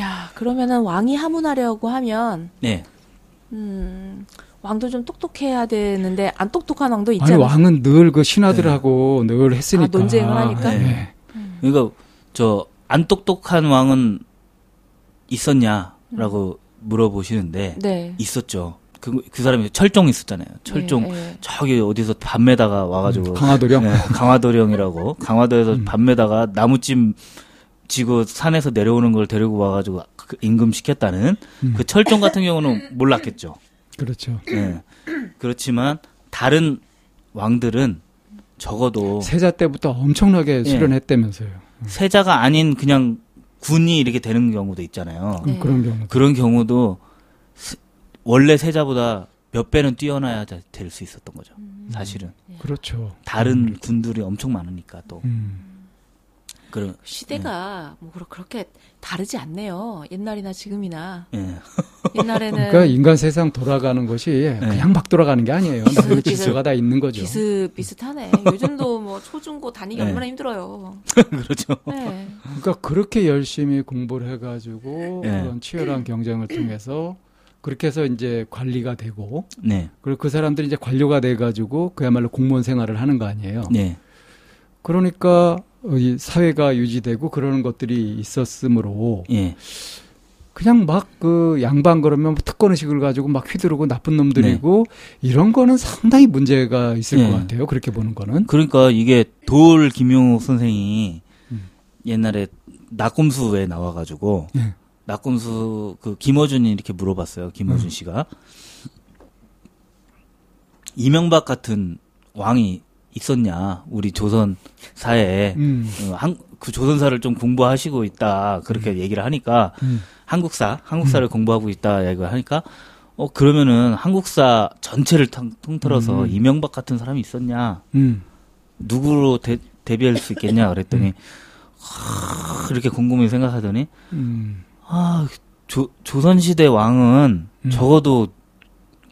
야, 그러면은 왕이 하문하려고 하면 네. 음, 왕도 좀 똑똑해야 되는데 안 똑똑한 왕도 아니 있잖아요. 왕은 늘 그 신하들하고 늘 했으니까. 아, 논쟁을 하니까? 네. 그러니까 저 안 똑똑한 왕은 있었냐라고 물어보시는데 네. 있었죠. 그, 그 사람이 철종 있었잖아요. 철종 네, 네. 저기 어디서 밤매다가 와가지고 강화도령. 네, 강화도령이라고 강화도에서 음. 밤매다가 나무찜 지고 산에서 내려오는 걸 데리고 와가지고 그 임금 시켰다는 음. 그 철종 같은 경우는 몰랐겠죠. 그렇죠. 예. 그렇지만 다른 왕들은 적어도 세자 때부터 엄청나게 예. 수련했다면서요. 세자가 아닌 그냥 군이 이렇게 되는 경우도 있잖아요. 네. 그런 경우. 그런 경우도 세- 원래 세자보다 몇 배는 뛰어나야 될 수 있었던 거죠. 사실은 그렇죠. 다른 군들이 엄청 많으니까 또 음. 그런 시대가 뭐 그렇- 그렇게 다르지 않네요. 옛날이나 지금이나 예. 옛날에는 그러니까 인간 세상 돌아가는 것이 그냥 막 돌아가는 게 아니에요. 비슷- 질서가 다 있는 거죠. 비슷 비슷하네. 요즘도 뭐 초중고 다니기 네. 얼마나 힘들어요. 그렇죠. 네. 그러니까 그렇게 열심히 공부를 해가지고 예. 그런 치열한 경쟁을 통해서 그렇게 해서 이제 관리가 되고 네. 그리고 그 사람들이 이제 관료가 돼 가지고 그야말로 공무원 생활을 하는 거 아니에요. 네. 그러니까 어, 이 사회가 유지되고 그러는 것들이 있었으므로 예. 그냥 막 그 양반 그러면 뭐 특권 의식을 가지고 막 휘두르고 나쁜 놈들이고 이런 거는 상당히 문제가 있을 네. 것 같아요. 그렇게 보는 거는. 그러니까 이게 돌 김용욱 선생이 음. 옛날에 낙곰수에 나와가지고 예. 낙곰수 그 김어준이 이렇게 물어봤어요. 김어준 음. 씨가 이명박 같은 왕이 있었냐 우리 조선 사회에 음. 어, 한, 그 조선사를 좀 공부하시고 있다 그렇게 얘기를 하니까 음. 한국사 한국사를 공부하고 있다 얘기를 하니까 어 그러면은 한국사 전체를 통, 통틀어서 음. 이명박 같은 사람이 있었냐 음. 누구로 대, 데뷔할 수 있겠냐 그랬더니 하, 이렇게 곰곰이 생각하더니 음. 아 조, 조선시대 왕은 음. 적어도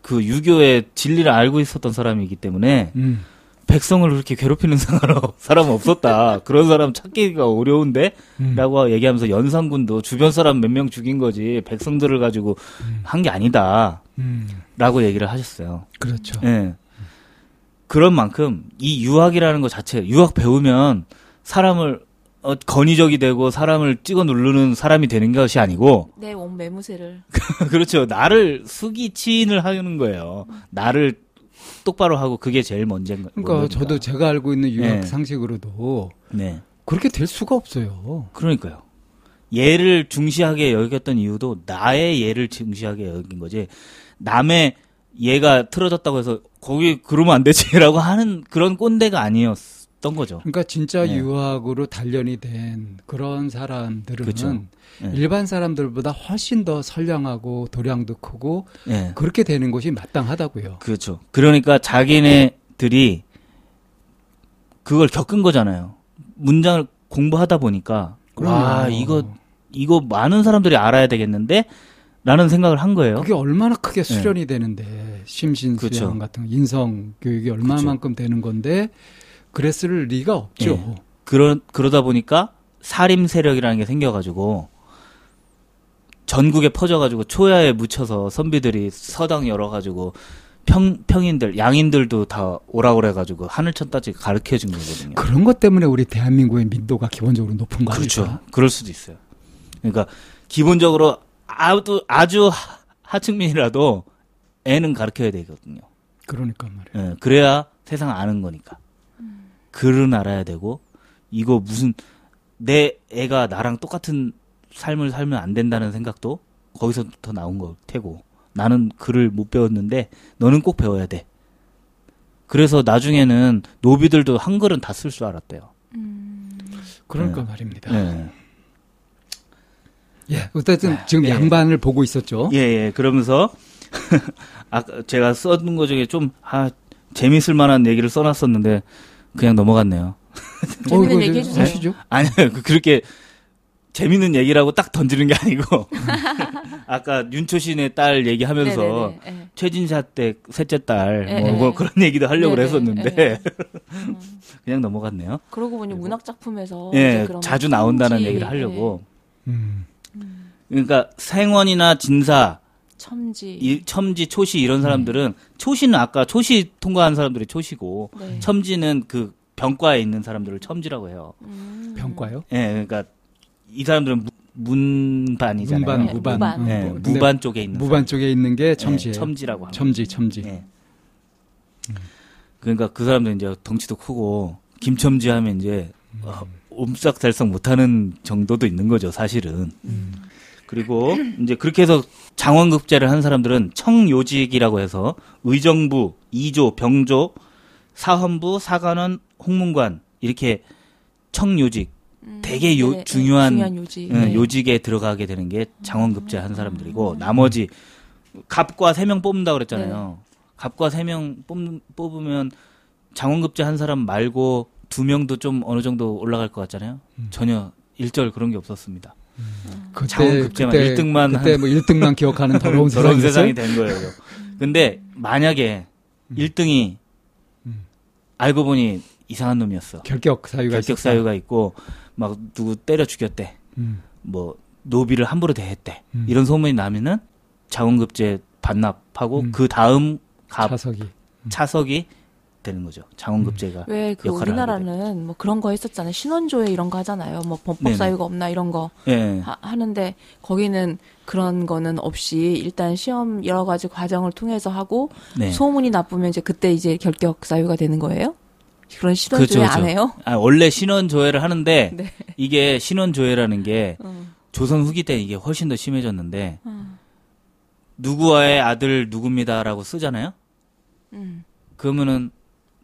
그 유교의 진리를 알고 있었던 사람이기 때문에 음. 백성을 그렇게 괴롭히는 사람, 사람은 없었다. 그런 사람 찾기가 어려운데? 음. 라고 얘기하면서 연산군도 주변 사람 몇 명 죽인 거지 백성들을 가지고 한게 아니다. 음. 라고 얘기를 하셨어요. 그렇죠. 예. 그런 만큼 이 유학이라는 것 자체, 유학 배우면 사람을 어, 건의적이 되고 사람을 찍어 누르는 사람이 되는 것이 아니고, 내 온 매무새를 그렇죠. 나를 수기 치인을 하는 거예요. 나를 똑바로 하고 그게 제일 먼저인 거. 그러니까. 저도 제가 알고 있는 유학 네. 상식으로도 네. 그렇게 될 수가 없어요. 그러니까요. 얘를 중시하게 여겼던 이유도 나의 얘를 중시하게 여긴 거지. 남의 얘가 틀어졌다고 해서 거기 그러면 안 되지라고 하는 그런 꼰대가 아니었 던 거죠. 그러니까 진짜 네. 유학으로 단련이 된 그런 사람들은 그렇죠. 네. 일반 사람들보다 훨씬 더 선량하고 도량도 크고 예. 그렇게 되는 것이 마땅하다고요. 그렇죠. 그러니까 자기네들이 그걸 겪은 거잖아요. 문장을 공부하다 보니까 와 그럼요. 이거 이거 많은 사람들이 알아야 되겠는데 라는 생각을 한 거예요. 그게 얼마나 크게 수련이 되는데 심신수양 네. 그렇죠. 같은 거, 인성 교육이 얼마만큼 되는 건데 그랬을 리가 없죠. 예. 그러 그러다 보니까 사림 세력이라는 게 생겨가지고 전국에 퍼져가지고 초야에 묻혀서 선비들이 서당 열어가지고 평 평인들 양인들도 다 오라 그래가지고 하늘천 따지 가르쳐 준 거거든요. 그런 것 때문에 우리 대한민국의 민도가 기본적으로 높은 거 그렇죠. 아닐까? 그럴 수도 있어요. 그러니까 기본적으로 아주 아주 하- 하층민이라도 애는 가르쳐야 되거든요. 그러니까 말이에요. 예, 그래야 세상 아는 거니까. 글은 알아야 되고 이거 무슨 내 애가 나랑 똑같은 삶을 살면 안 된다는 생각도 거기서부터 나온 걸 테고 나는 글을 못 배웠는데 너는 꼭 배워야 돼. 그래서 나중에는 노비들도 한글은 다 쓸 줄 알았대요. 그러니까 네. 말입니다. 예. 예, 어쨌든 지금 예. 양반을 보고 있었죠. 예, 예. 그러면서 아까 제가 써둔 거 중에 좀 아, 재밌을 만한 얘기를 써놨었는데 그냥 넘어갔네요. 재밌는 이거 얘기 해주세요. 하시죠. 아니요, 그- 그렇게 재밌는 얘기라고 딱 던지는 게 아니고 아까 윤초신의 딸 얘기하면서 네네네. 예. 최진사 때 셋째 딸 예, 뭐, 예. 뭐 그런 얘기도 하려고 네네, 그랬었는데 예. 그냥 넘어갔네요. 그러고 보니 문학 작품에서 예, 자주 뭐 나온다는 얘기를 하려고. 음. 그러니까 생원이나 진사, 첨지. 이, 첨지, 초시 이런 사람들은 초시는 아까 초시 통과한 사람들이 초시고 네. 첨지는 그 병과에 있는 사람들을 첨지라고 해요. 음. 병과요? 예, 그러니까 이 사람들은 무- 문반이잖아요. 문반, 네, 무반. 무반. 근데 무반 쪽에 있는 무반 쪽에 있는 게 사람. 예, 첨지예요. 첨지라고 합니다. 첨지, 첨지. 예. 그러니까 그 사람들 이제 덩치도 크고 김첨지 하면 이제 어, 옴싹달싹 못하는 정도도 있는 거죠, 사실은. 그리고 이제 그렇게 해서 장원급제를 한 사람들은 청요직이라고 해서 의정부, 이조, 병조, 사헌부, 사관원, 홍문관 이렇게 청요직 음. 되게 요- 네, 네, 중요한, 중요한 요직. 응, 네. 요직에 들어가게 되는 게 장원급제 한 사람들이고 나머지 갑과 세 명 뽑는다 그랬잖아요. 갑과 세 명 뽑으면 장원급제 한 사람 말고 두 명도 좀 어느 정도 올라갈 것 같잖아요. 전혀 일절 그런 게 없었습니다. 그때, 그때, 1등만 그때 뭐 1등만 기억하는 더러운 저런 세상이 세상이 된 거예요. 근데 만약에 1등이 알고 보니 이상한 놈이었어. 결격 사유가 결격 있었다. 사유가 있고 막 누구 때려 죽였대. 음. 뭐 노비를 함부로 대했대. 음. 이런 소문이 나면은 자원급제 반납하고 음. 그 다음 갑 차석이. 차석이 되는 거죠. 자원급제가 왜그 역할을 우리나라는 뭐 그런 거 했었잖아요. 신원조회 이런 거 하잖아요. 뭐 범법 네네. 사유가 없나 이런 거 예. 하, 하는데 거기는 그런 거는 없이 일단 시험 여러 가지 과정을 통해서 하고 네. 소문이 나쁘면 이제 그때 이제 결격 사유가 되는 거예요? 그런 신원조회 그렇죠, 안 그렇죠. 해요? 아, 원래 신원 조회를 하는데 네. 이게 신원 조회라는 게 어. 조선 후기 때 이게 훨씬 더 심해졌는데 어. 누구와의 아들 누굽니다라고 쓰잖아요. 음. 그러면은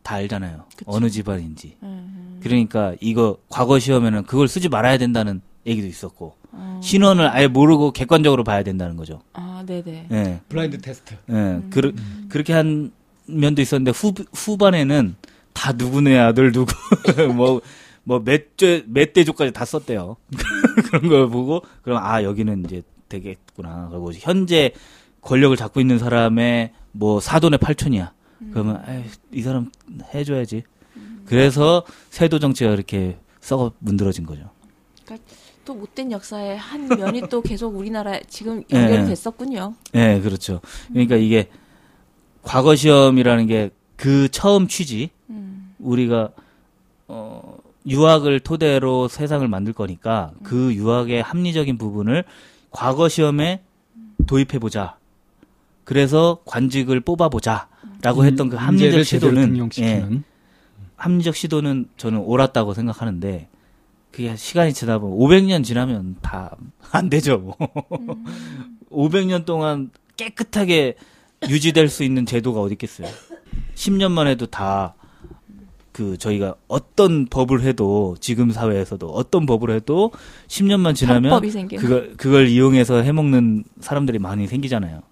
다 알잖아요. 그쵸. 어느 집안인지. 음. 그러니까 이거 과거 시험에는 그걸 쓰지 말아야 된다는 얘기도 있었고 어. 신원을 아예 모르고 객관적으로 봐야 된다는 거죠. 아, 네네. 예. 블라인드 테스트. 예. 그, 그렇게 한 면도 있었는데 후 후반에는 다 누구네 아들 누구 뭐 뭐몇몇 대조까지 다 썼대요. 그런 걸 보고 그럼 아 여기는 이제 되겠구나. 그리고 현재 권력을 잡고 있는 사람의 뭐 사돈의 팔촌이야. 그러면 에이, 이 사람 해줘야지. 그래서 세도 정치가 이렇게 썩어 문드러진 거죠. 또 못된 역사의 한 면이 또 계속 우리나라에 지금 연결이 예. 됐었군요. 예, 그렇죠. 그러니까 이게 과거 시험이라는 게 그 처음 취지, 음. 우리가 어 유학을 토대로 세상을 만들 거니까 그 유학의 합리적인 부분을 과거 시험에 도입해 보자. 그래서 관직을 뽑아 보자 라고 했던 그 합리적 시도는 예. 합리적 시도는 저는 옳았다고 생각하는데 그게 시간이 지나 보면 500년 지나면 다 안 되죠. 뭐. 500년 동안 깨끗하게 유지될 수 있는 제도가 어디 있겠어요. 10년만 해도 다 그 저희가 어떤 법을 해도 지금 사회에서도 어떤 법을 해도 10년만 지나면. 그걸 그걸 이용해서 해먹는 사람들이 많이 생기잖아요.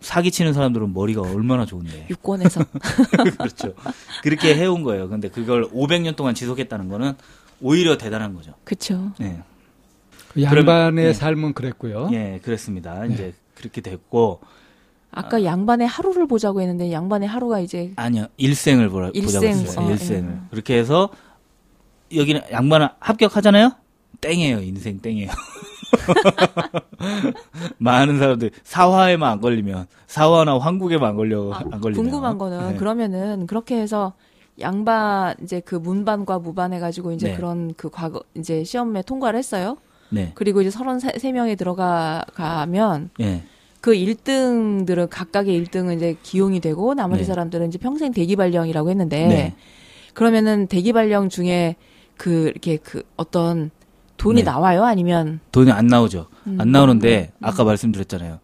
사기 치는 사람들은 머리가 얼마나 좋은데. 유권에서 그렇죠. 그렇게 해온 거예요. 근데 그걸 500년 동안 지속했다는 거는 오히려 대단한 거죠. 그쵸. 네. 그 양반의 예. 삶은 그랬고요. 예, 그랬습니다. 네. 이제 그렇게 됐고 아까 양반의 하루를 보자고 했는데 양반의 하루가 이제 아니요 일생을 보라, 일생, 보자고 했어요. 어, 일생을 예. 그렇게 해서 여기는 양반은 합격하잖아요. 땡이에요. 인생 땡이에요. 많은 사람들 사화에만 안 걸리면 사화나 황국에만 안 걸려 아, 안 걸리면 궁금한 거는 네. 그러면은 그렇게 해서 양반 이제 그 문반과 무반 해가지고 이제 네. 그런 그 과거 이제 시험에 통과를 했어요. 네. 그리고 이제 서른 세 명이 들어가 가면 예. 그 1등들은 각각의 1등은 이제 기용이 되고 나머지 네. 사람들은 이제 평생 대기 발령이라고 했는데 네. 그러면은 대기 발령 중에 그 이렇게 그 어떤 돈이 네. 나와요? 아니면 돈이 안 나오죠. 음. 안 나오는데 아까 말씀드렸잖아요.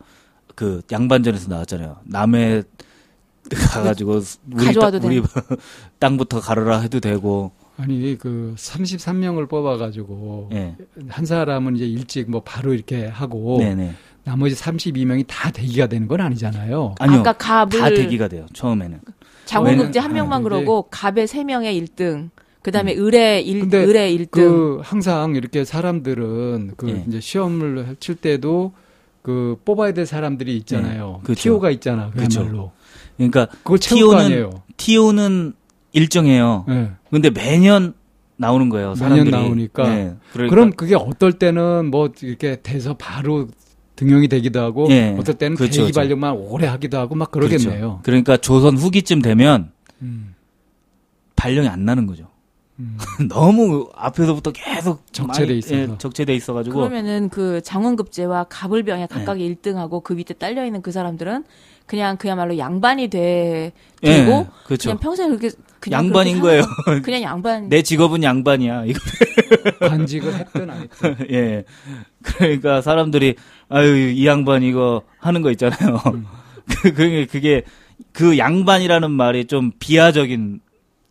그 양반전에서 나왔잖아요. 남의 가가지고 우리, 가져와도 땅, 우리 땅부터 가르라 해도 되고 아니 그 33명을 뽑아가지고 예. 한 사람은 이제 일찍 뭐 바로 이렇게 하고 네네. 나머지 32명이 다 대기가 되는 건 아니잖아요. 아니요. 아까 갑을 다 대기가 돼요. 처음에는. 장원급제 한 아, 명만 근데- 그러고 갑의 세 명의 1등. 그다음에 을의 일 근데 을의 1등. 그 항상 이렇게 사람들은 그 예. 이제 시험을 칠 때도 그 뽑아야 될 사람들이 있잖아요. 예, 그렇죠. 티오가 있잖아. 그렇죠. 그야말로. 그러니까 그걸 티오는- 아니에요. 티오는 일정해요. 예. 근데 매년 나오는 거예요. 매년 사람들이. 나오니까. 예, 그러니까 그럼 그게 어떨 때는 뭐 이렇게 돼서 바로 등용이 되기도 하고 예. 어떨 때는 그렇죠, 대기 발령만 오래 하기도 하고 막 그렇죠. 그러겠네요. 그러니까 조선 후기쯤 되면 음. 발령이 안 나는 거죠. 음. 너무 앞에서부터 계속 적체돼 많이, 있어서. 예, 적체돼 있어가지고 그러면은 그 장원급제와 가불병에 각각 1등하고 그 밑에 딸려 있는 그 사람들은 그냥 그야말로 양반이 돼 예, 되고 그렇죠. 그냥 평생 그렇게 그냥 양반인 그렇게 거예요. 그냥 양반. 내 직업은 양반이야. 이거 관직을 했든 안 했든. 예. 그러니까 사람들이 아유 이 양반 이거 하는 거 있잖아요. 음. 그 그게 그게 그 양반이라는 말이 좀 비하적인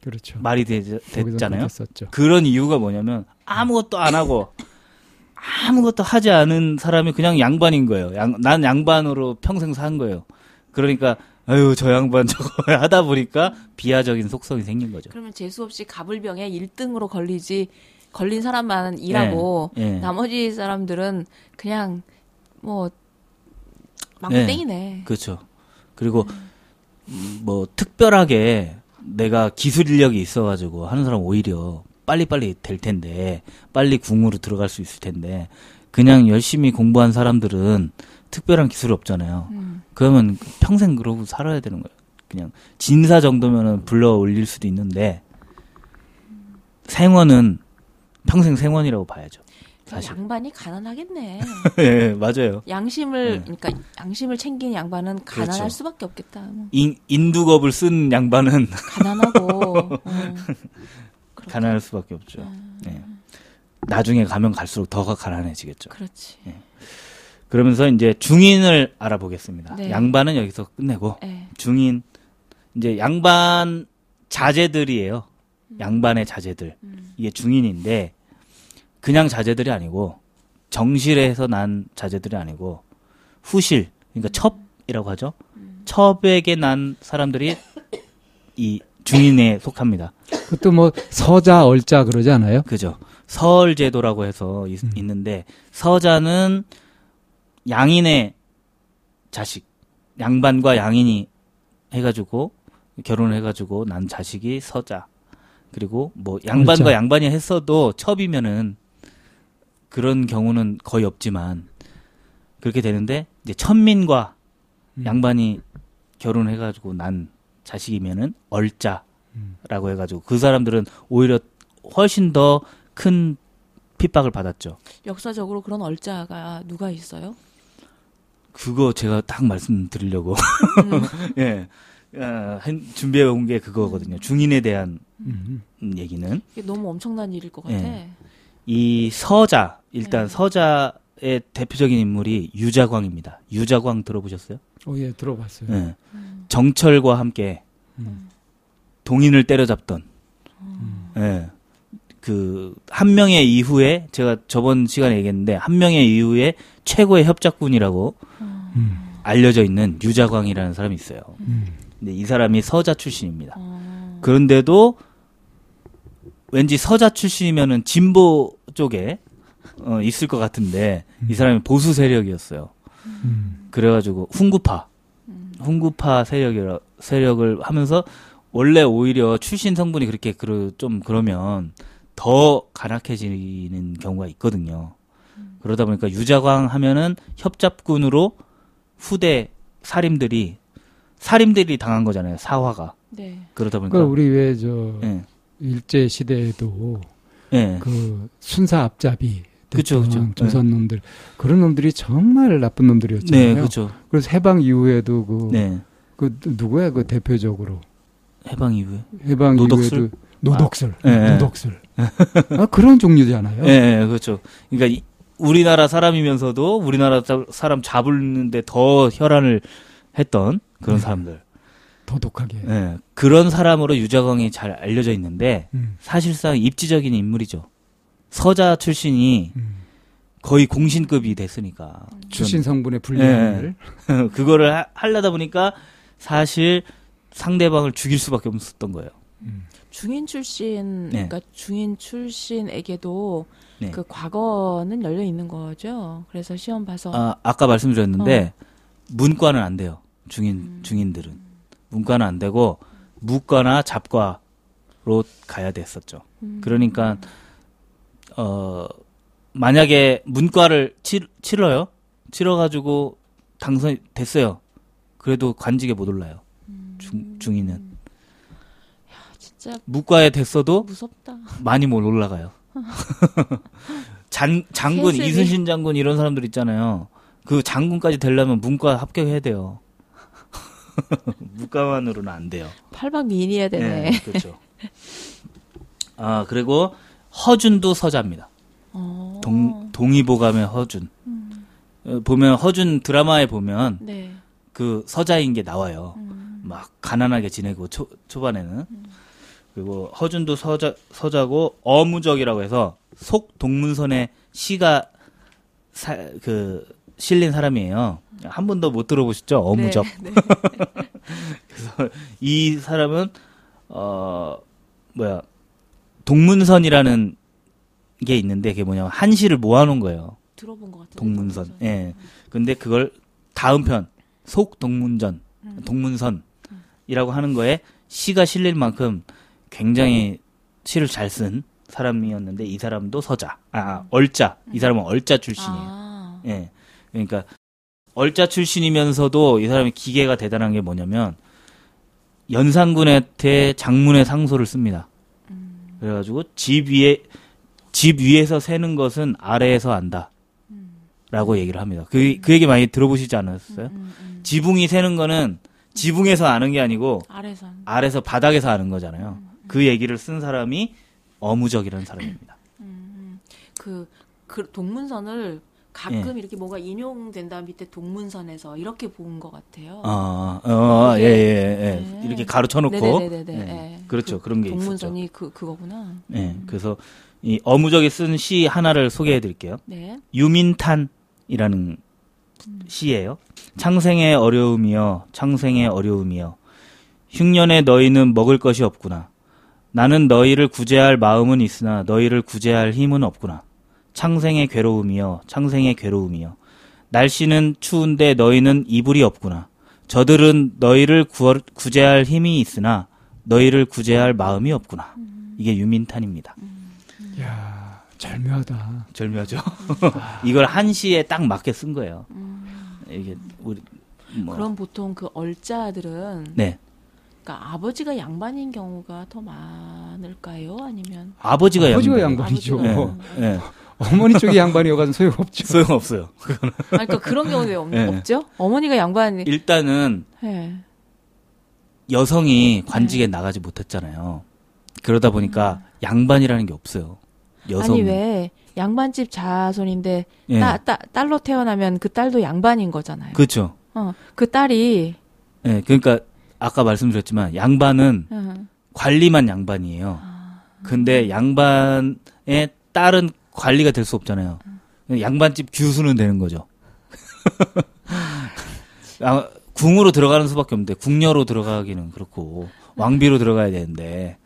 그렇죠. 말이 되, 됐잖아요. 그런 이유가 뭐냐면 아무것도 안 하고 아무것도 하지 않은 사람이 그냥 양반인 거예요. 양, 난 양반으로 평생 산 거예요. 그러니까 아유 저 양반 저거 하다 보니까 비하적인 속성이 생긴 거죠. 그러면 재수 없이 가불병에 1등으로 걸리지 걸린 사람만 일하고 예, 예. 나머지 사람들은 그냥 뭐 예. 망땡이네. 그렇죠. 그리고 음, 뭐 특별하게 내가 기술 인력이 있어가지고 하는 사람 오히려 빨리빨리 될 텐데 빨리 궁으로 들어갈 수 있을 텐데 그냥 열심히 공부한 사람들은 특별한 기술이 없잖아요. 음. 그러면 평생 그러고 살아야 되는 거예요. 그냥 진사 정도면은 불러 올릴 수도 있는데 생원은 평생 생원이라고 봐야죠. 사실. 양반이 가난하겠네. 예, 맞아요. 양심을 네. 그러니까 양심을 챙긴 양반은 가난할 그렇죠. 수밖에 없겠다. 뭐. 인, 인두겁을 쓴 양반은 가난하고 어. 그렇게. 가난할 수밖에 없죠. 음. 네. 나중에 가면 갈수록 더 가난해지겠죠. 그렇지. 그러면서 이제 중인을 알아보겠습니다. 네. 양반은 여기서 끝내고 예. 중인 이제 양반 자제들이에요. 양반의 자제들 음. 이게 중인인데 그냥 자제들이 아니고 정실에서 난 자제들이 아니고 후실 그러니까 첩이라고 하죠. 첩에게 난 사람들이 이 중인에 속합니다. 그것도 뭐 서자 얼자 그러지 않아요? 그죠. 서얼 제도라고 해서 있, 음. 는데 서자는 양인의 자식, 양반과 양인이 해가지고 결혼을 해가지고 난 자식이 서자. 그리고 뭐 양반과 얼자. 양반이 했어도 첩이면은 그런 경우는 거의 없지만 그렇게 되는데 이제 천민과 음. 양반이 결혼해가지고 난 자식이면은 얼자라고 음. 해가지고 그 사람들은 오히려 훨씬 더 큰 핍박을 받았죠. 역사적으로 그런 얼자가 누가 있어요? 그거 제가 딱 말씀드리려고 음. 예 어, 한- 준비해 온 게 그거거든요. 중인에 대한 음. 얘기는 이게 너무 엄청난 일일 것 같아. 예. 이 서자 일단 네. 서자의 대표적인 인물이 유자광입니다. 유자광 들어보셨어요? 어, 예, 들어봤어요. 예. 정철과 함께 음. 동인을 때려잡던 예. 그한 명의 이후에 제가 저번 시간에 얘기했는데 한 명의 이후에 최고의 협작군이라고 음. 알려져 있는 유자광이라는 사람이 있어요. 음. 근데 이 사람이 서자 출신입니다. 어. 그런데도 왠지 서자 출신이면은 진보 쪽에 어, 있을 것 같은데 이 사람이 보수 세력이었어요. 음. 그래가지고 훈구파, 훈구파 세력이라 세력을 하면서 원래 오히려 출신 성분이 그렇게 그러, 좀 그러면 더 간악해지는 경우가 있거든요. 그러다 보니까 유자광 하면은 협잡군으로 후대 살인들이 살인들이 당한 거잖아요. 사화가 네. 그러다 보니까 그러니까 우리 왜저 예, 일제 시대에도 예, 그 순사 앞잡이 그쵸, 그쵸. 조선 놈들 그런 놈들이 정말 나쁜 놈들이었잖아요. 네, 그렇죠. 그래서 해방 이후에도 그, 네, 그 누구야 그 대표적으로 해방 이후에. 해방 노덕술? 이후에도 노덕술, 아, 예, 예. 노덕술 아, 그런 종류잖아요. 예, 예, 그렇죠. 그러니까 이- 우리나라 사람이면서도 우리나라 사- 사람 잡을는데 더 혈안을 했던 그런 네. 사람들. 도독하게. 예, 그런 사람으로 유자광이 잘 알려져 있는데 음, 사실상 입지적인 인물이죠. 서자 출신이 음. 거의 공신급이 됐으니까. 출신 성분의 불리함을 그런- 그거를 하, 하려다 보니까 사실 상대방을 죽일 수밖에 없었던 거예요. 중인 출신, 네. 그러니까 중인 출신에게도 네. 그 과거는 열려 있는 거죠. 그래서 시험 봐서 아, 아까 말씀드렸는데 어. 문과는 안 돼요. 중인 음. 중인들은 문과는 안 되고 무과나 잡과 가야 됐었죠. 음. 그러니까 어 만약에 문과를 치, 치러요. 치러가지고 당선 됐어요. 그래도 관직에 못 올라요. 중 중이는 진짜 문과에 됐어도 무섭다. 많이 못 올라가요. 장 장군 세습이. 이순신 장군 이런 사람들 있잖아요. 그 장군까지 되려면 문과 합격해야 돼요. 문과만으로는 안 돼요. 팔박 미인이어야 되네. 네, 그렇죠. 아 그리고 허준도 서자입니다. 어. 동 동의보감의 허준. 어, 보면 허준 드라마에 보면 네. 그 서자인 게 나와요. 음. 막 가난하게 지내고 초, 초반에는 그리고 허준도 서자 서자고 어무적이라고 해서 속 동문선에 시가 사, 그 실린 사람이에요. 한 번도 못 들어보셨죠? 어무적. 네. 네. 그래서 이 사람은 어 뭐야 동문선이라는 게 있는데 그게 뭐냐면 한시를 모아놓은 거예요. 들어본 것 같아요. 동문선. 예. 근데 그걸 다음 편 속 동문전 동문선이라고 하는 거에 시가 실릴 만큼 굉장히 시를 잘 쓴 사람이었는데 이 사람도 서자. 아, 얼자. 이 사람은 얼자 출신이에요. 아. 예. 그러니까 얼자 출신이면서도 이 사람이 기계가 대단한 게 뭐냐면 연산군한테 장문의 상소를 씁니다. 그래가지고 집 위에 집 위에서 세는 것은 아래에서 안다. 라고 얘기를 합니다. 그, 그 얘기 많이 들어보시지 않았어요? 음, 음. 지붕이 세는 거는 지붕에서 아는 게 아니고 아래선. 아래서 바닥에서 아는 거잖아요. 그 얘기를 쓴 사람이 어무적이라는 사람입니다. 그, 그 동문선을 가끔 예. 이렇게 뭐가 인용된 다음 밑에 동문선에서 이렇게 본 것 같아요. 어, 어, 예, 예, 예. 네. 이렇게 가로쳐 놓고. 네네네 네. 그렇죠. 그 런 게 있었죠. 동문선이 그 그거구나. 예. 그래서 이 어무적이 쓴 시 하나를 소개해 드릴게요. 네. 유민탄이라는 시예요. 창생의 어려움이여, 창생의 어려움이여. 흉년에 너희는 먹을 것이 없구나. 나는 너희를 구제할 마음은 있으나 너희를 구제할 힘은 없구나. 창생의 괴로움이여, 창생의 괴로움이여. 날씨는 추운데 너희는 이불이 없구나. 저들은 너희를 구월- 구제할 힘이 있으나 너희를 구제할 마음이 없구나. 이게 유민탄입니다. 야 절묘하다. 절묘하죠. 이걸 한 시에 딱 맞게 쓴 거예요. 이게 우리 뭐 그럼 보통 그 얼자들은 네 그러니까 아버지가 양반인 경우가 더 많을까요? 아니면 아버지가 아버지가. 양반이죠. 아버지가 예, 예. 어머니 쪽이 양반이어가지고 소용없죠. 소용 없어요. 아, 그러니까 그런 경우는 왜 없, 네. 없죠? 어머니가 양반. 일단은 예. 여성이 관직에 나가지 못했잖아요. 그러다 보니까 양반이라는 게 없어요. 여성 아니 왜 양반집 자손인데 예. 따, 따, 딸로 태어나면 그 딸도 양반인 거잖아요. 그렇죠. 어, 그 딸이 예, 그러니까 아까 말씀드렸지만 양반은 어, 관리만 양반이에요. 근데 양반의 딸은 관리가 될 수 없잖아요. 양반집 규수는 되는 거죠. 아, 궁으로 들어가는 수밖에 없는데 궁녀로 들어가기는 그렇고 왕비로 들어가야 되는데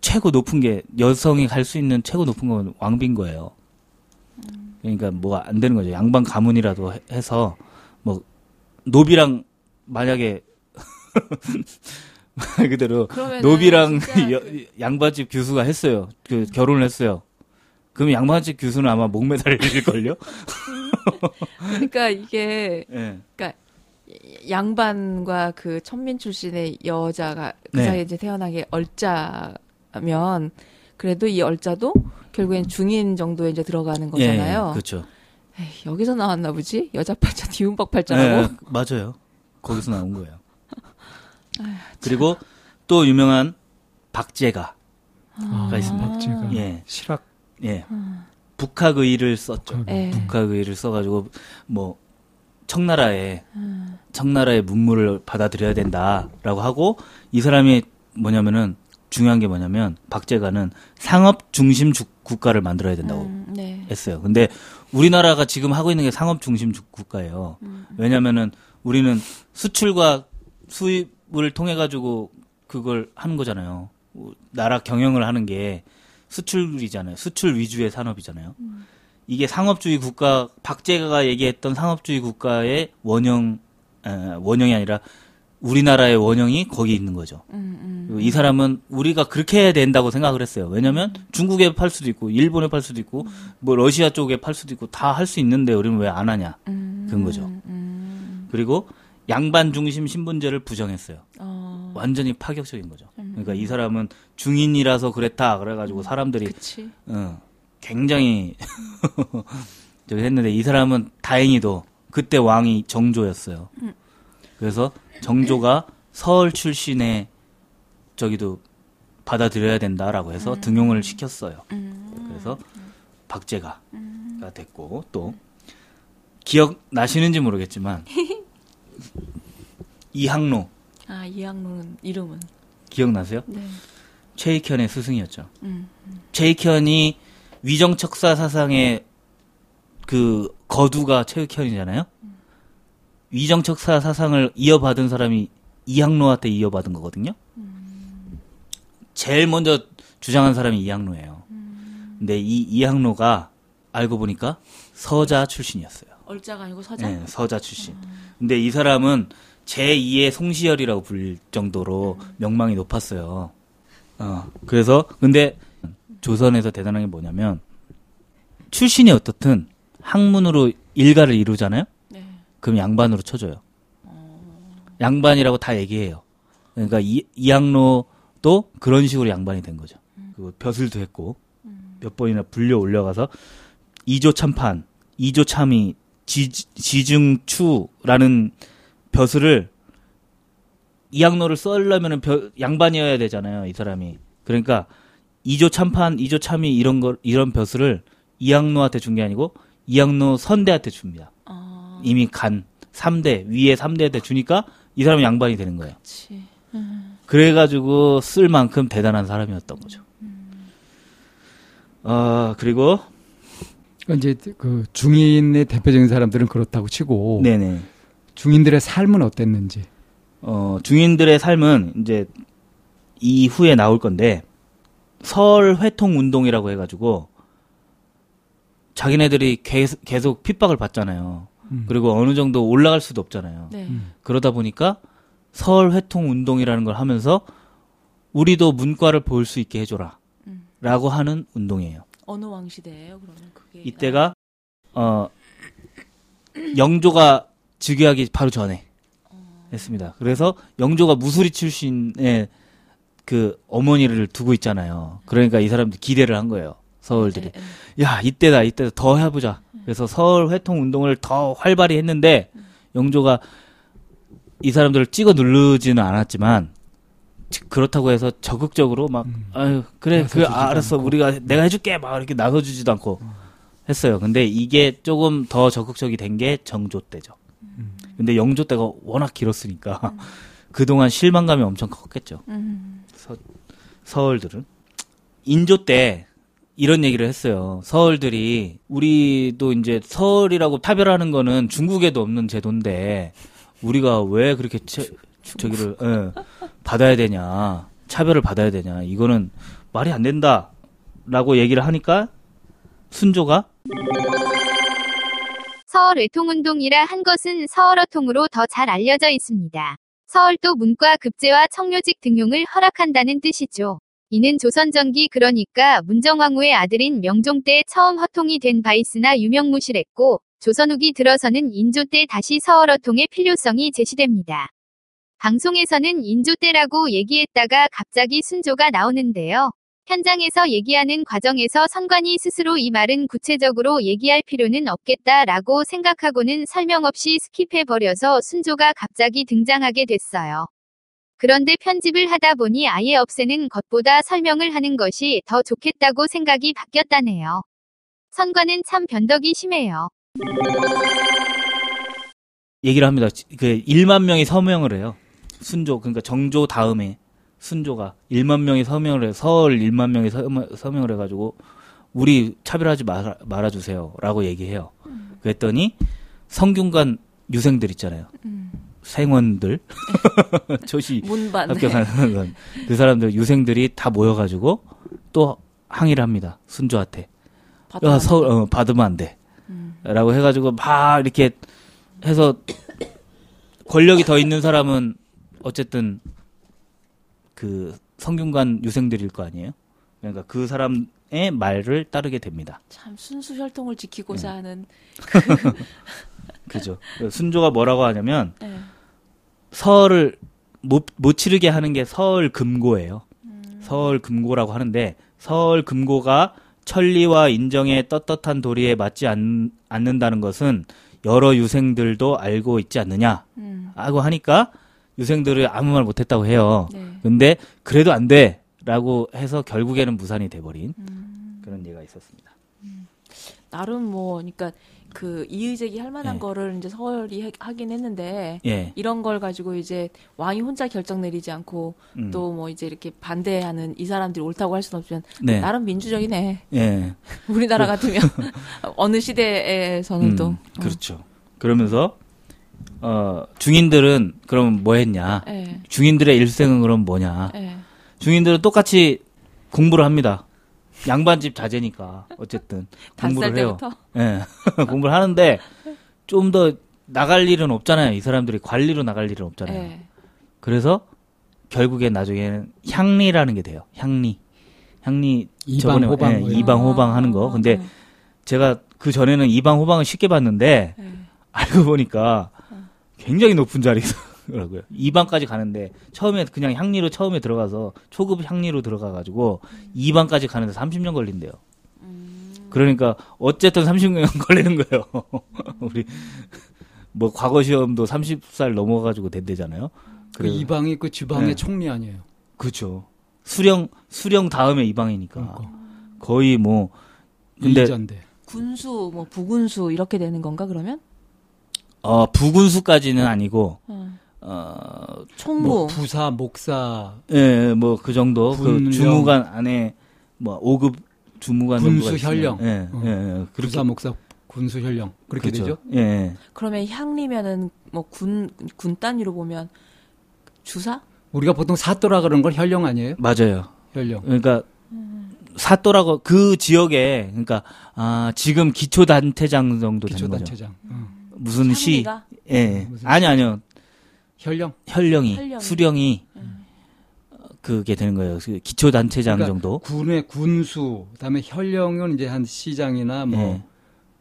최고 높은 게 여성이 갈 수 있는 최고 높은 건 왕비인 거예요. 그러니까 뭐안 되는 거죠. 양반 가문이라도 해- 해서 뭐 노비랑 만약에 말 그대로 노비랑 여- 양반집 교수가 했어요. 그 결혼을 했어요. 그럼 양반집 교수는 아마 목매달릴 걸요. 그러니까 이게 예. 양반과 그 천민 출신의 여자가 그 네. 사이에 이제 태어나게 얼자면 그래도 이 얼자도 결국엔 중인 정도에 이제 들어가는 거잖아요. 예, 그렇죠. 에이, 여기서 나왔나 보지? 여자 팔자, 디운박 팔자라고. 예, 맞아요. 거기서 나온 거예요. 그리고 또 유명한 박제가가 아, 있습니다. 박제가. 예, 실학. 예. 북학의를 썼죠. 예. 북학의를 써가지고 뭐 청나라에 음. 청나라의 문물을 받아들여야 된다라고 하고 이 사람이 뭐냐면은 중요한 게 뭐냐면 박제가는 상업 중심 주- 국가를 만들어야 된다고 음, 네. 했어요. 근데 우리나라가 지금 하고 있는 게 상업 중심 주- 국가예요. 왜냐면은 우리는 수출과 수입을 통해 가지고 그걸 하는 거잖아요. 우- 나라 경영을 하는 게 수출이잖아요. 수출 위주의 산업이잖아요. 이게 상업주의 국가 박제가가 얘기했던 상업주의 국가의 원형 에, 원형이 아니라 우리나라의 원형이 거기 있는 거죠. 음, 음. 이 사람은 우리가 그렇게 해야 된다고 생각을 했어요. 왜냐면 중국에 팔 수도 있고 일본에 팔 수도 있고 뭐 러시아 쪽에 팔 수도 있고 다 할 수 있는데 우리는 왜 안 하냐 음, 그런 거죠. 음. 그리고 양반 중심 신분제를 부정했어요. 어, 완전히 파격적인 거죠. 그러니까 이 사람은 중인이라서 그랬다 그래가지고 사람들이 그치. 어, 굉장히 저기 했는데 이 사람은 다행히도 그때 왕이 정조였어요. 그래서 정조가 서울 출신의 저기도 받아들여야 된다라고 해서 등용을 시켰어요. 그래서 박제가 가 됐고 또 기억 나시는지 모르겠지만 이항로 아, 이학로는 이름은. 기억나세요? 네. 최익현의 스승이었죠. 음. 최익현이 위정척사 사상의 그 거두가 최익현이잖아요. 위정척사 사상을 이어받은 사람이 이항로한테 이어받은 거거든요. 제일 먼저 주장한 사람이 이항로예요. 근데 이 이항로가 알고 보니까 서자 출신이었어요. 얼자가 아니고 서자? 네, 서자 출신. 근데 이 사람은 제2의 송시열이라고 불릴 정도로 명망이 높았어요. 어, 그래서, 근데 조선에서 대단한 게 뭐냐면, 출신이 어떻든 학문으로 일가를 이루잖아요? 네. 그럼 양반으로 쳐줘요. 양반이라고 다 얘기해요. 그러니까 이, 이양로도 그런 식으로 양반이 된 거죠. 그리고 벼슬도 했고, 몇 번이나 불려 올려가서, 이조 참판, 이조 참이, 지, 지중추라는 벼슬을 이양로를 썰려면은 벼- 양반이어야 되잖아요, 이 사람이. 그러니까 이조 참판, 이조 참이 이런 걸 이런 벼슬을 이양로한테 준 게 아니고 이양로 선대한테 줍니다. 어, 이미 간 3대 위에 3대한테 주니까 이 사람은 양반이 되는 거예요. 그치. 그래 가지고 쓸 만큼 대단한 사람이었던 거죠. 어 그리고 그러니까 이제 그 중인의 대표적인 사람들은 그렇다고 치고 네네 중인들의 삶은 어땠는지. 어, 중인들의 삶은 이제 이후에 나올 건데 설 회통 운동이라고 해가지고 자기네들이 계속, 계속 핍박을 받잖아요. 음. 그리고 어느 정도 올라갈 수도 없잖아요. 네. 그러다 보니까 설 회통 운동이라는 걸 하면서 우리도 문과를 볼 수 있게 해줘라. 음. 라고 하는 운동이에요. 어느 왕 시대예요? 그러면 그게 이때가 어 영조가 즉위하기 바로 전에 했습니다. 그래서 영조가 무수리 출신의 그 어머니를 두고 있잖아요. 그러니까 이 사람들 기대를 한 거예요. 서울들이. 네, 네. 야 이때다 이때다 더 해보자. 그래서 서울 회통 운동을 더 활발히 했는데 영조가 이 사람들을 찍어 누르지는 않았지만 지- 그렇다고 해서 적극적으로 막 아유 그래 그 알았어 않고. 우리가 내가 해줄게 막 이렇게 나서주지도 않고 했어요. 근데 이게 조금 더 적극적이 된 게 정조 때죠. 근데 영조 때가 워낙 길었으니까 그동안 실망감이 엄청 컸겠죠. 음. 서, 서울들은 인조 때 이런 얘기를 했어요. 서울들이 우리도 이제 서울이라고 차별하는 거는 중국에도 없는 제도인데 우리가 왜 그렇게 채, 저기를 예, 받아야 되냐 차별을 받아야 되냐 이거는 말이 안 된다라고 얘기를 하니까 순조가 서얼 허통운동이라 한 것은 서얼허통으로 더 잘 알려져 있습니다. 서얼도 문과 급제와 청요직 등용을 허락한다는 뜻이죠. 이는 조선전기 그러니까 문정왕후의 아들인 명종 때 처음 허통이 된바 있으나 유명무실했고 조선 후기 들어서는 인조 때 다시 서얼허통의 필요성이 제시됩니다. 방송에서는 인조 때라고 얘기했다가 갑자기 순조가 나오는데요. 현장에서 얘기하는 과정에서 선관위 스스로 이 말은 구체적으로 얘기할 필요는 없겠다라고 생각하고는 설명 없이 skip해버려서 순조가 갑자기 등장하게 됐어요. 그런데 편집을 하다 보니 아예 없애는 것보다 설명을 하는 것이 더 좋겠다고 생각이 바뀌었다네요. 선관은 참 변덕이 심해요. 얘기를 합니다. 그 1만 명이 서명을 해요. 순조 그러니까 정조 다음에 순조가 1만 명이 서명을 해요. 서울 1만 명이 서명, 서명을 해가지고 우리 차별하지 말아, 말아주세요라고 얘기해요. 그랬더니 성균관 유생들 있잖아요. 생원들 조시. 합격하는 건. 그 사람들 유생들이 다 모여가지고 또 항의를 합니다. 순조한테. 야, 서울, 어, 받으면 안 돼. 라고 해가지고 막 이렇게 해서 권력이 더 있는 사람은 어쨌든 그 성균관 유생들일 거 아니에요. 그러니까 그 사람의 말을 따르게 됩니다. 참 순수 혈통을 지키고자 네. 하는. 그죠. 순조가 뭐라고 하냐면 예. 설을 못, 못 치르게 하는 게설 금고예요. 설 금고라고 하는데 설 금고가 천리와 인정의 떳떳한 도리에 맞지 않, 않는다는 것은 여러 유생들도 알고 있지 않느냐 음. 하고 하니까 유생들을 아무 말 못했다고 해요. 네. 근데 그래도 안 돼라고 해서 결국에는 무산이 돼버린 음. 그런 예가 있었습니다. 나름 뭐 그러니까 그 이의제기 할 만한 예. 거를 이제 서열이 하- 하긴 했는데 예. 이런 걸 가지고 이제 왕이 혼자 결정 내리지 않고 음. 또뭐 이제 이렇게 반대하는 이 사람들이 옳다고 할 수는 없지만 네. 나름 민주적이네. 예. 우리나라 같으면 어느 시대에서는 음, 또 어. 그렇죠. 그러면서 어 중인들은 그럼 뭐 했냐? 예. 중인들의 일생은 그럼 뭐냐? 예. 중인들은 똑같이 공부를 합니다. 양반집 자제니까 어쨌든 공부를 해요. 예. 공부를 하는데 좀 더 나갈 일은 없잖아요. 이 사람들이 관리로 나갈 일은 없잖아요. 예. 그래서 결국에 나중에는 향리라는 게 돼요. 향리. 향리 이방 저번에 호방 예, 뭐 이방 호방 하는 거. 근데 어, 제가 그 전에는 이방 호방을 쉽게 봤는데 예. 알고 보니까 굉장히 높은 자리더라고요. 2반까지 가는데 처음에 그냥 향리로 처음에 들어가서 초급 향리로 들어가 가지고 2반까지 가는데 30년 걸린대요. 그러니까 어쨌든 30년 걸리는 거예요. 우리 뭐 과거 시험도 30살 넘어 가지고 된대잖아요. 그 이방이 그 지방의 네. 총리 아니에요. 그렇죠. 수령 수령 다음에 이방이니까 그러니까. 거의 뭐 근데 이전대. 군수 뭐 부군수 이렇게 되는 건가 그러면? 어 부군수까지는 아니고 어. 어 총무 뭐 부사, 목사, 예, 뭐 그 정도 그. 주무관 안에 뭐 5급 주무관 군수 현령. 예, 어. 예, 예. 그렇게 부사, 목사, 군수, 현령 그렇게 그렇죠. 되죠. 예, 예. 그러면 향리면은 뭐 군 군 단위로 보면 주사? 우리가 보통 사또라 그런 걸 현령 아니에요? 맞아요. 현령. 그러니까 사또라고 그 지역에 그러니까 아 지금 기초 단체장 정도 되는 거죠. 기초단체장. 어. 무슨 시? 향리가? 예. 무슨 아니 아니요. 현령. 현령이, 현령이. 수령이 어, 그게 되는 거예요. 그 기초 단체장 그러니까 정도. 군의 군수, 그다음에 현령은 이제 한 시장이나 뭐 예.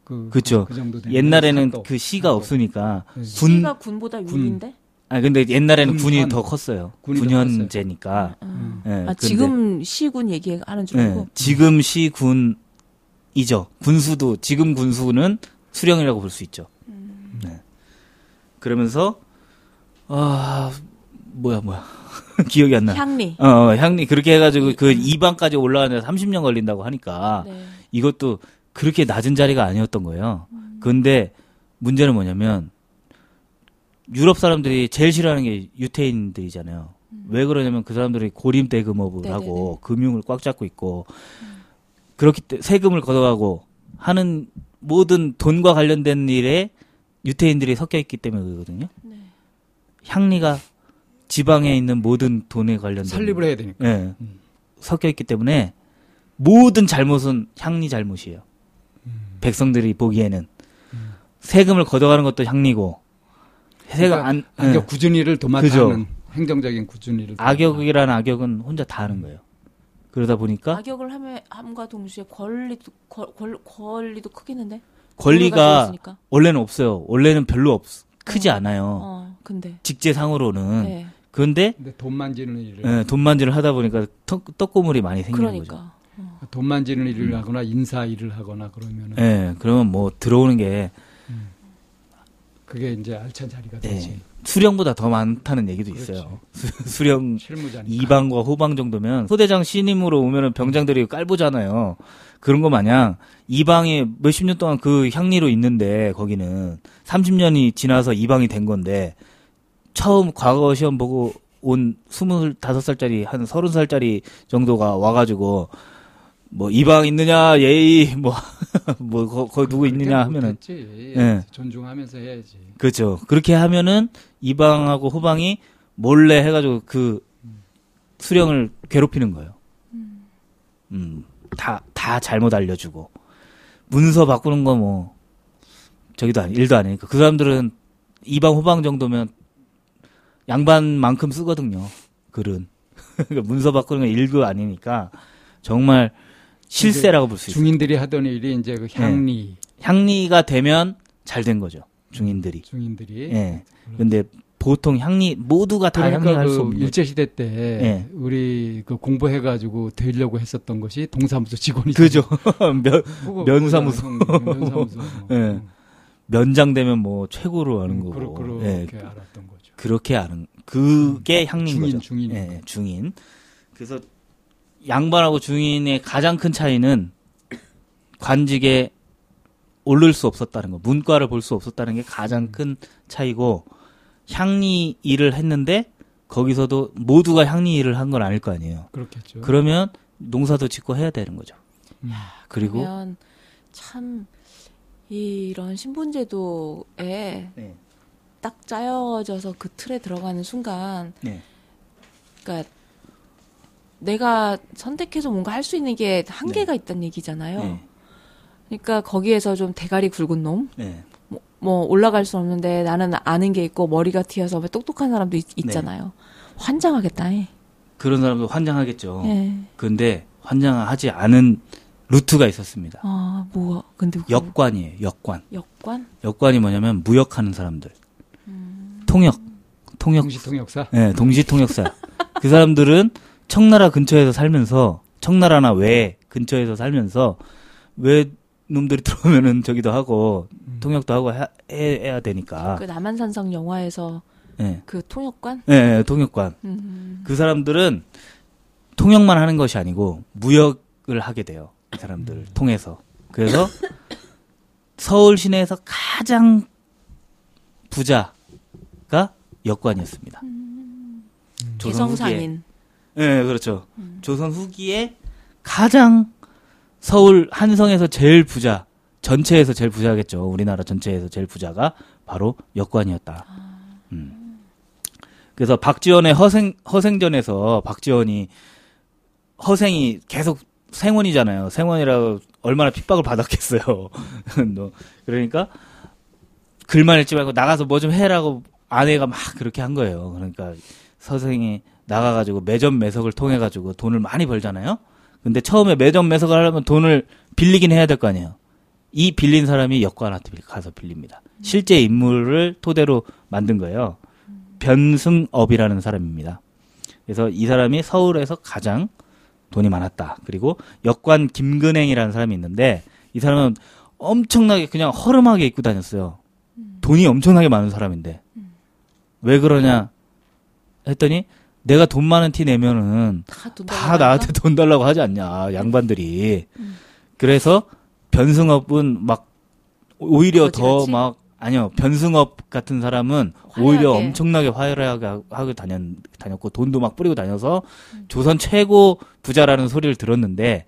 그, 그쵸. 그 정도 옛날에는 사또. 그 시가 사또. 없으니까 네. 군 시가 군보다 군. 위인데? 아 근데 옛날에는. 군이 더 컸어요. 군이 더 군현제니까. 음. 예, 아, 지금 시군 얘기하는 줄 예, 알고. 지금 시군이죠. 군수도 지금 군수는 수령이라고 볼 수 있죠. 네. 그러면서 아 뭐야 뭐야 기억이 안 나. 향리. 어, 어, 향리 그렇게 해가지고 그 2반까지 올라가는데 30년 걸린다고 하니까 네. 이것도 그렇게 낮은 자리가 아니었던 거예요. 근데 문제는 뭐냐면 유럽 사람들이 제일 싫어하는 게 유태인들이잖아요. 왜 그러냐면 그 사람들이 고림 대금업을 네네네. 하고 금융을 꽉 잡고 있고 그렇기 때문에 세금을 걷어가고 하는 모든 돈과 관련된 일에 유태인들이 섞여 있기 때문에 그러거든요. 네. 향리가 지방에 있는 모든 돈에 관련된 설립을 해야 되니까. 예. 음. 섞여 있기 때문에 모든 잘못은 향리 잘못이에요. 음. 백성들이 보기에는 세금을 걷어가는 것도 향리고 세금 그러니까 안 악역 예. 꾸준히를 도맡아하는 행정적인 꾸준히를 악역이라는 악역은 혼자 다 하는 거예요. 그러다 보니까 악역을 함에, 함과 동시에 권리도 권, 권, 권리도 크겠는데? 권리가. 원래는 없어요. 원래는 별로 없 크지 어. 않아요. 어, 근데. 직제상으로는 네. 그런데 근데 돈 만지는 일을 예, 돈 만지를 하다 보니까 떡, 떡고물이 많이 생기는 거죠. 그러니까. 돈 만지는 음. 일을 하거나 인사 일을 하거나 그러면은 예, 그러면 뭐 들어오는 게 그게 이제 알찬 자리가 예, 되지. 수령보다 더 많다는 얘기도 그렇지. 있어요. 수- 수령 실무자니까. 이방과 호방 정도면 소대장 신임으로 오면은 병장들이 깔보잖아요. 그런 거 마냥 이방이 몇십 년 동안 그 향리로 있는데 거기는 30년이 지나서 이 방이 된 건데 처음 과거 시험 보고 온 25살짜리 한 30살짜리 정도가 와가지고 뭐 이 방 있느냐 예의 뭐뭐 거, 거 누구 있느냐 하면은 지 예. 존중하면서 해야지. 그렇죠. 그렇게 하면은 이 방하고 호방이 몰래 해가지고 그 수령을 괴롭히는 거예요. 음, 다, 다 잘못 알려주고. 문서 바꾸는 거 뭐, 저기도 아니, 일도 아니니까. 그 사람들은 이방 호방 정도면 양반만큼 쓰거든요. 글은. 그러니까 문서 바꾸는 건 1급 아니니까 정말 실세라고 볼 수 있어요. 중인들이 하던 일이 이제 그 향리 향리가 되면 잘 된 거죠. 중인들이. 중인들이 예. 근데 보통 향리 모두가 다 그러니까 향리할 수그 없는 거죠. 일제 시대 때 예. 우리 그 공부해 가지고 되려고 했었던 것이 동사무소 직원이 그죠. 면, 면사무소. 면사무소. 예. 면장되면 뭐 최고로 하는 음, 거고. 그러- 예. 그렇게 알았던 거죠. 그렇게 아는 그게 향리인 중인, 거죠. 중인. 예, 중인. 그래서 양반하고 중인의 가장 큰 차이는 관직에 오를 수 없었다는 거, 문과를 볼 수 없었다는 게 가장 큰 차이고 향리 일을 했는데 거기서도 모두가 향리 일을 한 건 아닐 거 아니에요. 그렇겠죠. 그러면 농사도 짓고 해야 되는 거죠. 음. 그리고 그러면 참 이런 신분제도에 네. 딱 짜여져서 그 틀에 들어가는 순간, 네. 그러니까 내가 선택해서 뭔가 할 수 있는 게 한계가 있다는 얘기잖아요. 네. 그러니까 거기에서 좀 대가리 굵은 놈, 네. 뭐, 뭐 올라갈 수 없는데 나는 아는 게 있고 머리가 튀어서 똑똑한 사람도 네. 있, 잖아요 환장하겠다. 예. 그런 사람도 환장하겠죠. 예. 근데 환장하지 않은 루트가 있었습니다. 아, 뭐 근데 그 역관이에요. 역관. 역관? 역관이 뭐냐면 무역하는 사람들. 통역. 통역. 동시 통역사. 예, 동시 통역사. 그 사람들은 청나라 근처에서 살면서 청나라나 외 근처에서 살면서 외 놈들이 들어오면은 저기도 하고 통역도 하고 해, 해야 되니까. 그 남한산성 영화에서 예. 그 통역관? 예, 예, 통역관. 음. 그 사람들은 통역만 하는 것이 아니고 무역을 하게 돼요. 이 사람들을 통해서. 그래서 서울 시내에서 가장 부자가 역관이었습니다. 조선 후기에. 기성상인. 예, 그렇죠. 조선 후기에 가장 서울 한성에서 제일 부자, 전체에서 제일 부자겠죠. 우리나라 전체에서 제일 부자가 바로 역관이었다. 음. 그래서 박지원의 허생, 허생전에서 박지원이 허생이 계속 생원이잖아요. 생원이라고 얼마나 핍박을 받았겠어요. 너 그러니까 글만 읽지 말고 나가서 뭐 좀 해라고 아내가 막 그렇게 한 거예요. 그러니까 서생이 나가가지고 매점 매석을 통해 가지고 돈을 많이 벌잖아요. 근데 처음에 매점 매석을 하려면 돈을 빌리긴 해야 될 거 아니에요. 이 빌린 사람이 역관한테 빌- 가서 빌립니다. 실제 인물을 토대로 만든 거예요. 변승업이라는 사람입니다. 그래서 이 사람이 서울에서 가장 돈이 많았다. 그리고 역관 김근행이라는 사람이 있는데 이 사람은 엄청나게 그냥 허름하게 입고 다녔어요. 돈이 엄청나게 많은 사람인데 왜 그러냐 했더니 내가 돈 많은 티 내면은 다돈 다 나한테 돈 달라고 하지 않냐 양반들이 그래서 변승업은 막 오히려 더? 막 아니요 변승업 같은 사람은 오히려 화려하게. 엄청나게 화려하게 하- 하고 다녔, 다녔고 돈도 막 뿌리고 다녀서 음. 조선 최고 부자라는 소리를 들었는데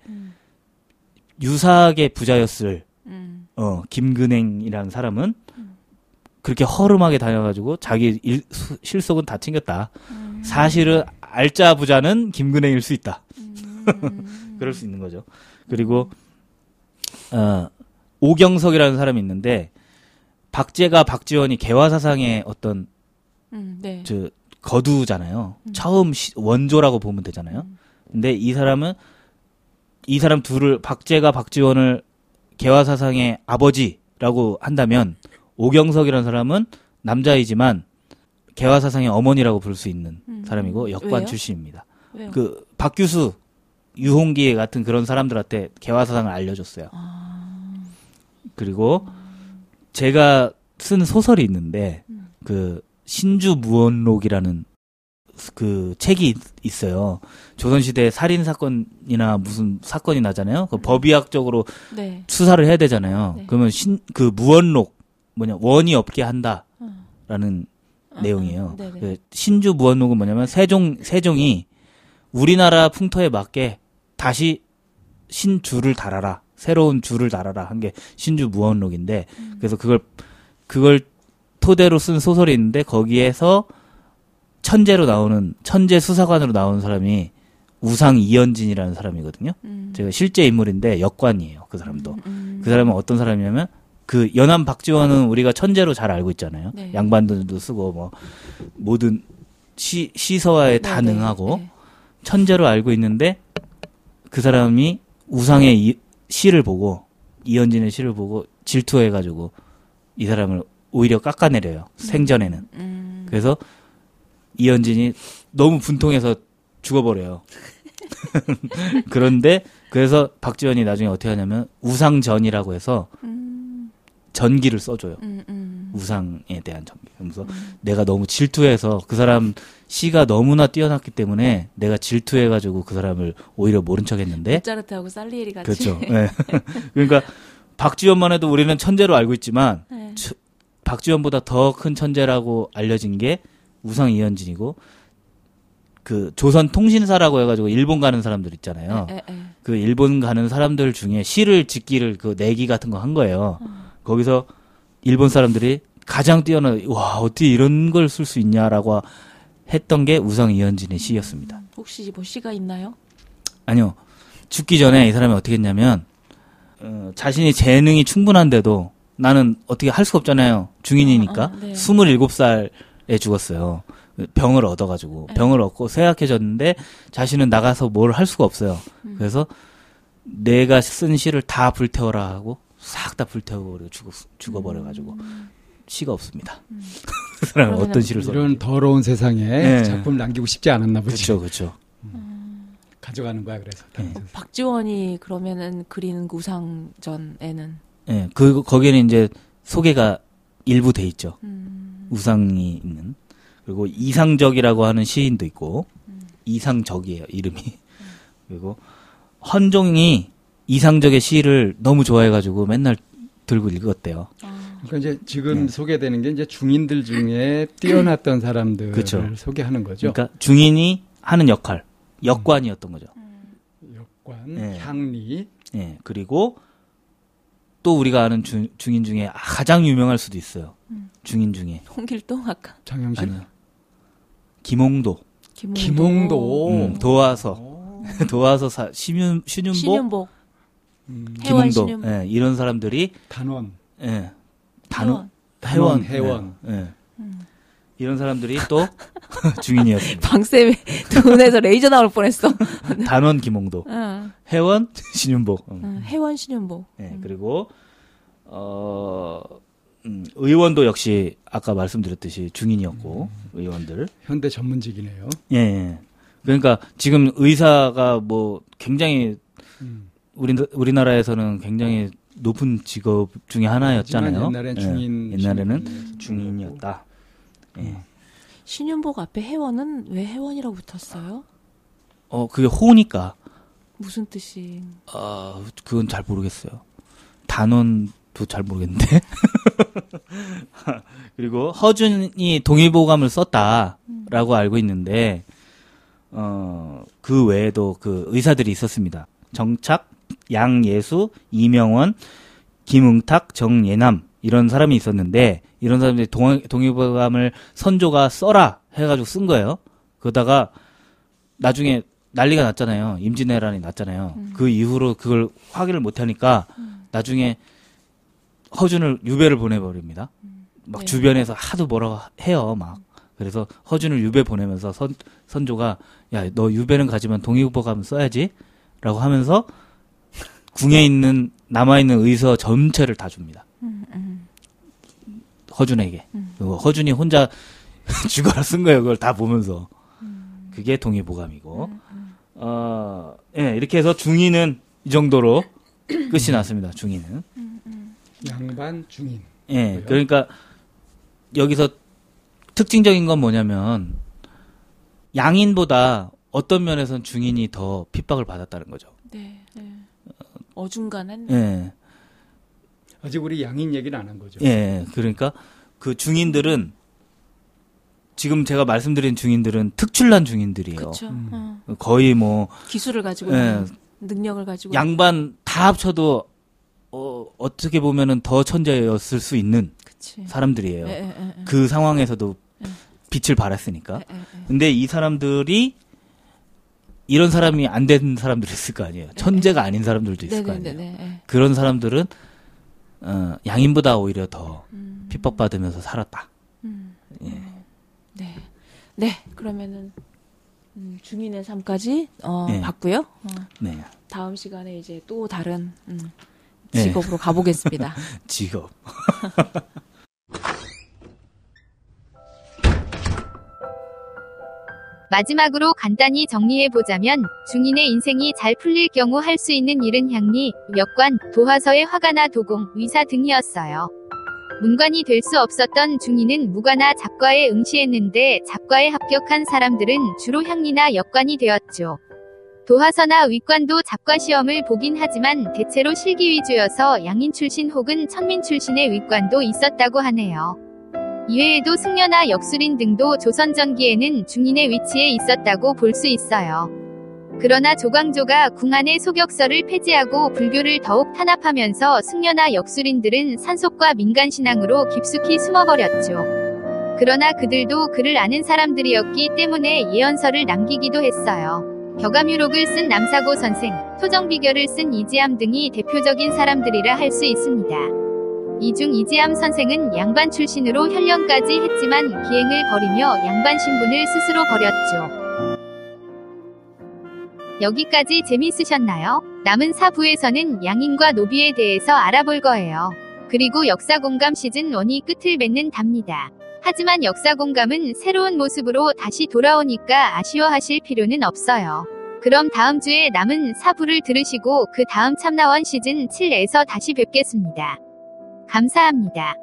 유사하게 부자였을 음. 어 김근행이라는 사람은 그렇게 허름하게 다녀가지고 자기 일, 수- 실속은 다 챙겼다. 음. 사실은 알짜 부자는 김근행일 수 있다. 음. 그럴 수 있는 거죠. 그리고 어 오경석이라는 사람이 있는데 박제가 박지원이 개화사상의 어떤 음, 네. 저 거두잖아요. 처음 시- 원조라고 보면 되잖아요. 근데 이 사람은 이 사람 둘을 박제가 박지원을 개화사상의 아버지라고 한다면 오경석이라는 사람은 남자이지만 개화 사상의 어머니라고 부를 수 있는 음. 사람이고 역관 왜요? 출신입니다. 왜요? 그 박규수, 유홍기 같은 그런 사람들한테 개화 사상을 알려줬어요. 아. 그리고 제가 쓴 소설이 있는데 음. 그 신주 무언록이라는 그 책이 있- 있어요. 조선시대 살인 사건이나 무슨 사건이 나잖아요. 그 법의학적으로 네. 수사를 해야 되잖아요. 네. 그러면 신 그 무언록 뭐냐 원이 없게 한다라는 어. 내용이에요. 어, 네네. 그 신주 무언록은 뭐냐면 세종 세종이 우리나라 풍토에 맞게 다시 신주를 달아라. 새로운 주를 달아라 한 게 신주 무언록인데 음. 그래서 그걸 그걸 토대로 쓴 소설이 있는데 거기에서 천재로 나오는 천재 수사관으로 나오는 사람이 우상 이현진이라는 사람이거든요. 음. 제가 실제 인물인데 역관이에요. 그 사람도. 음. 그 사람은 어떤 사람이냐면 그 연암 박지원은 우리가 천재로 잘 알고 있잖아요. 네. 양반들도 쓰고 뭐 모든 시, 시서와에 다 네, 네, 능하고 네. 천재로 알고 있는데 그 사람이 우상의 이- 시를 보고 이현진의 시를 보고 질투해가지고 이 사람을 오히려 깎아내려요 생전에는 음. 그래서 이현진이 너무 분통해서 죽어버려요 그런데 그래서 박지원이 나중에 어떻게 하냐면 우상전이라고 해서 음. 전기를 써줘요 음. 음. 우상에 대한 전기 그러면서 내가 너무 질투해서 그 사람 시가 너무나 뛰어났기 때문에 내가 질투해가지고 그 사람을 오히려 모른 척했는데 모차르트하고 살리에리 같이. 그렇죠. 예. 그러니까 박지원만 해도 우리는 천재로 알고 있지만 네. 저- 박지원보다 더 큰 천재라고 알려진 게 우상 이현진이고 그 조선 통신사라고 해가지고 일본 가는 사람들 있잖아요. 에, 에, 에. 그 일본 가는 사람들 중에 시를 짓기를 그 내기 같은 거 한 거예요. 거기서 일본 사람들이 가장 뛰어난 와 어떻게 이런 걸 쓸 수 있냐라고 했던 게 우상 이현진의 시였습니다. 혹시 뭐 시가 있나요? 아니요. 죽기 전에 이 사람이 어떻게 했냐면 어, 자신이 재능이 충분한데도 나는 어떻게 할 수가 없잖아요. 중인이니까. 아, 아, 네. 27살에 죽었어요. 병을 얻어가지고 네. 병을 얻고 쇠약해졌는데 자신은 나가서 뭘 할 수가 없어요. 음. 그래서 내가 쓴 시를 다 불태워라 하고 싹 다 불태워버려 죽어 죽어버려가지고 시가 없습니다. 그 사람은 음. 그러면은 어떤 시를 써? 이런 더러운 세상에 네. 작품 남기고 싶지 않았나 보지. 그렇죠, 그렇죠. 가져가는 거야 그래서. 네. 박지원이 그러면은 그리는 그 우상전에는 예, 그 거기에는 이제 소개가 일부 돼 있죠. 음. 우상이 있는 그리고 이상적이라고 하는 시인도 있고 음. 이상적이에요 이름이 그리고 헌종이 이상적의 시를 너무 좋아해가지고 맨날 들고 읽었대요. 아, 그러니까 이제 지금 네. 소개되는 게 이제 중인들 중에 뛰어났던 사람들을 그쵸. 소개하는 거죠. 그러니까 중인이 하는 역할 역관이었던 거죠. 역관, 네. 향리, 예 그리고 또 우리가 아는 중, 중인 중에 가장 유명할 수도 있어요. 중인 중에 홍길동 아까 장영실, 아니요 김홍도 김홍도, 김홍도, 음, 도와서 오. 도와서 사, 신윤 신윤복 신윤복 음, 신윤복 예, 이런 사람들이 단원, 예, 단원 해원. 회원, 회원. 예, 예. 음. 이런 사람들이 또 중인이었습니다. 방쌤이 눈에서 레이저 나올 뻔했어. 단원 김홍도, 응, 회원 신윤복, 음. 응, 해원 신윤복. 예, 그리고 어 음, 의원도 역시 아까 말씀드렸듯이 중인이었고 의원들, 현대 전문직이네요. 예, 예. 그러니까 지금 의사가 뭐 굉장히 음. 우리 우리나라에서는 굉장히 높은 직업 중에 하나였잖아요. 옛날엔 예, 중인, 옛날에는 신분. 중인이었다. 예. 신윤복 앞에 해원은 왜 해원이라고 붙었어요? 어, 그게 호니까, 무슨 뜻이? 아, 그건 잘 모르겠어요. 단원도 잘 모르겠는데. 그리고 허준이 동의보감을 썼다라고 알고 있는데, 어, 그 외에도 그 의사들이 있었습니다. 정착, 양예수, 이명원, 김응탁, 정예남, 이런 사람이 있었는데, 이런 사람들이 동, 동의보감을 선조가 써라 해가지고 쓴 거예요. 그러다가 나중에 난리가 났잖아요. 임진왜란이 났잖아요. 그 이후로 그걸 확인을 못하니까 나중에 허준을 유배를 보내버립니다. 막 네. 주변에서 하도 뭐라고 해요. 막 그래서 허준을 유배 보내면서 선, 선조가 야 너 유배는 가지만 동의보감 써야지라고 하면서 궁에 있는 남아 있는 의서 전체를 다 줍니다. 음, 음. 허준에게. 그리고 허준이 혼자 죽어라 쓴 거예요. 그걸 다 보면서. 그게 동의보감이고. 어, 예, 이렇게 해서 중위는 이 정도로 끝이 났습니다. 중위는. 양반 중인. 예? 그러니까 여기서 특징적인 건 뭐냐면 양인보다 어떤 면에선 중인이 더 핍박을 받았다는 거죠. 네, 네. 어중간한. 예, 아직 우리 양인 얘기는 안한 거죠. 예, 그러니까 그 중인들은 지금 제가 말씀드린 중인들은 특출난 중인들이에요. 그렇죠. 음. 어. 거의 뭐 기술을 가지고 예. 능력을 가지고 양반 다 합쳐도 어, 어떻게 보면은 더 천재였을 수 있는 그치. 사람들이에요. 예, 예, 예, 예. 그 상황에서도 예. 빛을 발했으니까. 예, 예, 예. 근데 이 사람들이 이런 사람이 안 된 사람들이 있을 거 아니에요. 천재가 아닌 사람들도 있을 거 아니에요. 네네네. 예. 그런 사람들은 어, 양인보다 오히려 더 음, 핍박받으면서 살았다. 음, 예. 네. 네, 그러면은 음, 중인의 삶까지 어, 네. 봤고요. 어, 네. 다음 시간에 이제 또 다른 음, 네. 직업으로 가보겠습니다. 직업. 마지막으로 간단히 정리해보자면 중인의 인생이 잘 풀릴 경우 할 수 있는 일은 향리, 역관, 도화서의 화가나 도공, 의사 등이었어요. 문관이 될 수 없었던 중인은 무가나 작과에 응시했는데 작과에 합격한 사람들은 주로 향리나 역관이 되었죠. 도화서나 위관도 작과 시험을 보긴 하지만 대체로 실기 위주여서 양인 출신 혹은 천민 출신의 위관도 있었다고 하네요. 이외에도 승려나 역술인 등도 조선 전기에는 중인의 위치에 있었다고 볼 수 있어요. 그러나 조광조가 궁안의 소격서를 폐지하고 불교를 더욱 탄압하면서 승려나 역술인들은 산속과 민간신앙으로 깊숙이 숨어버렸죠. 그러나 그들도 그를 아는 사람들이었기 때문에 예언서를 남기기도 했어요. 격암유록을 쓴 남사고 선생, 토정비결을 쓴 이지암 등이 대표적인 사람들이라 할 수 있습니다. 이중 이지암 선생은 양반 출신으로 현령까지 했지만 기행을 버리며 양반 신분을 스스로 버렸죠. 여기까지 재밌으셨나요? 남은 4부에서는 양인과 노비에 대해서 알아볼 거예요. 그리고 역사 공감 시즌 1이 끝을 맺는 답니다. 하지만 역사 공감은 새로운 모습으로 다시 돌아오니까 아쉬워하실 필요는 없어요. 그럼 다음 주에 남은 4부를 들으시고 그 다음 참나원 시즌 7에서 다시 뵙겠습니다. 감사합니다.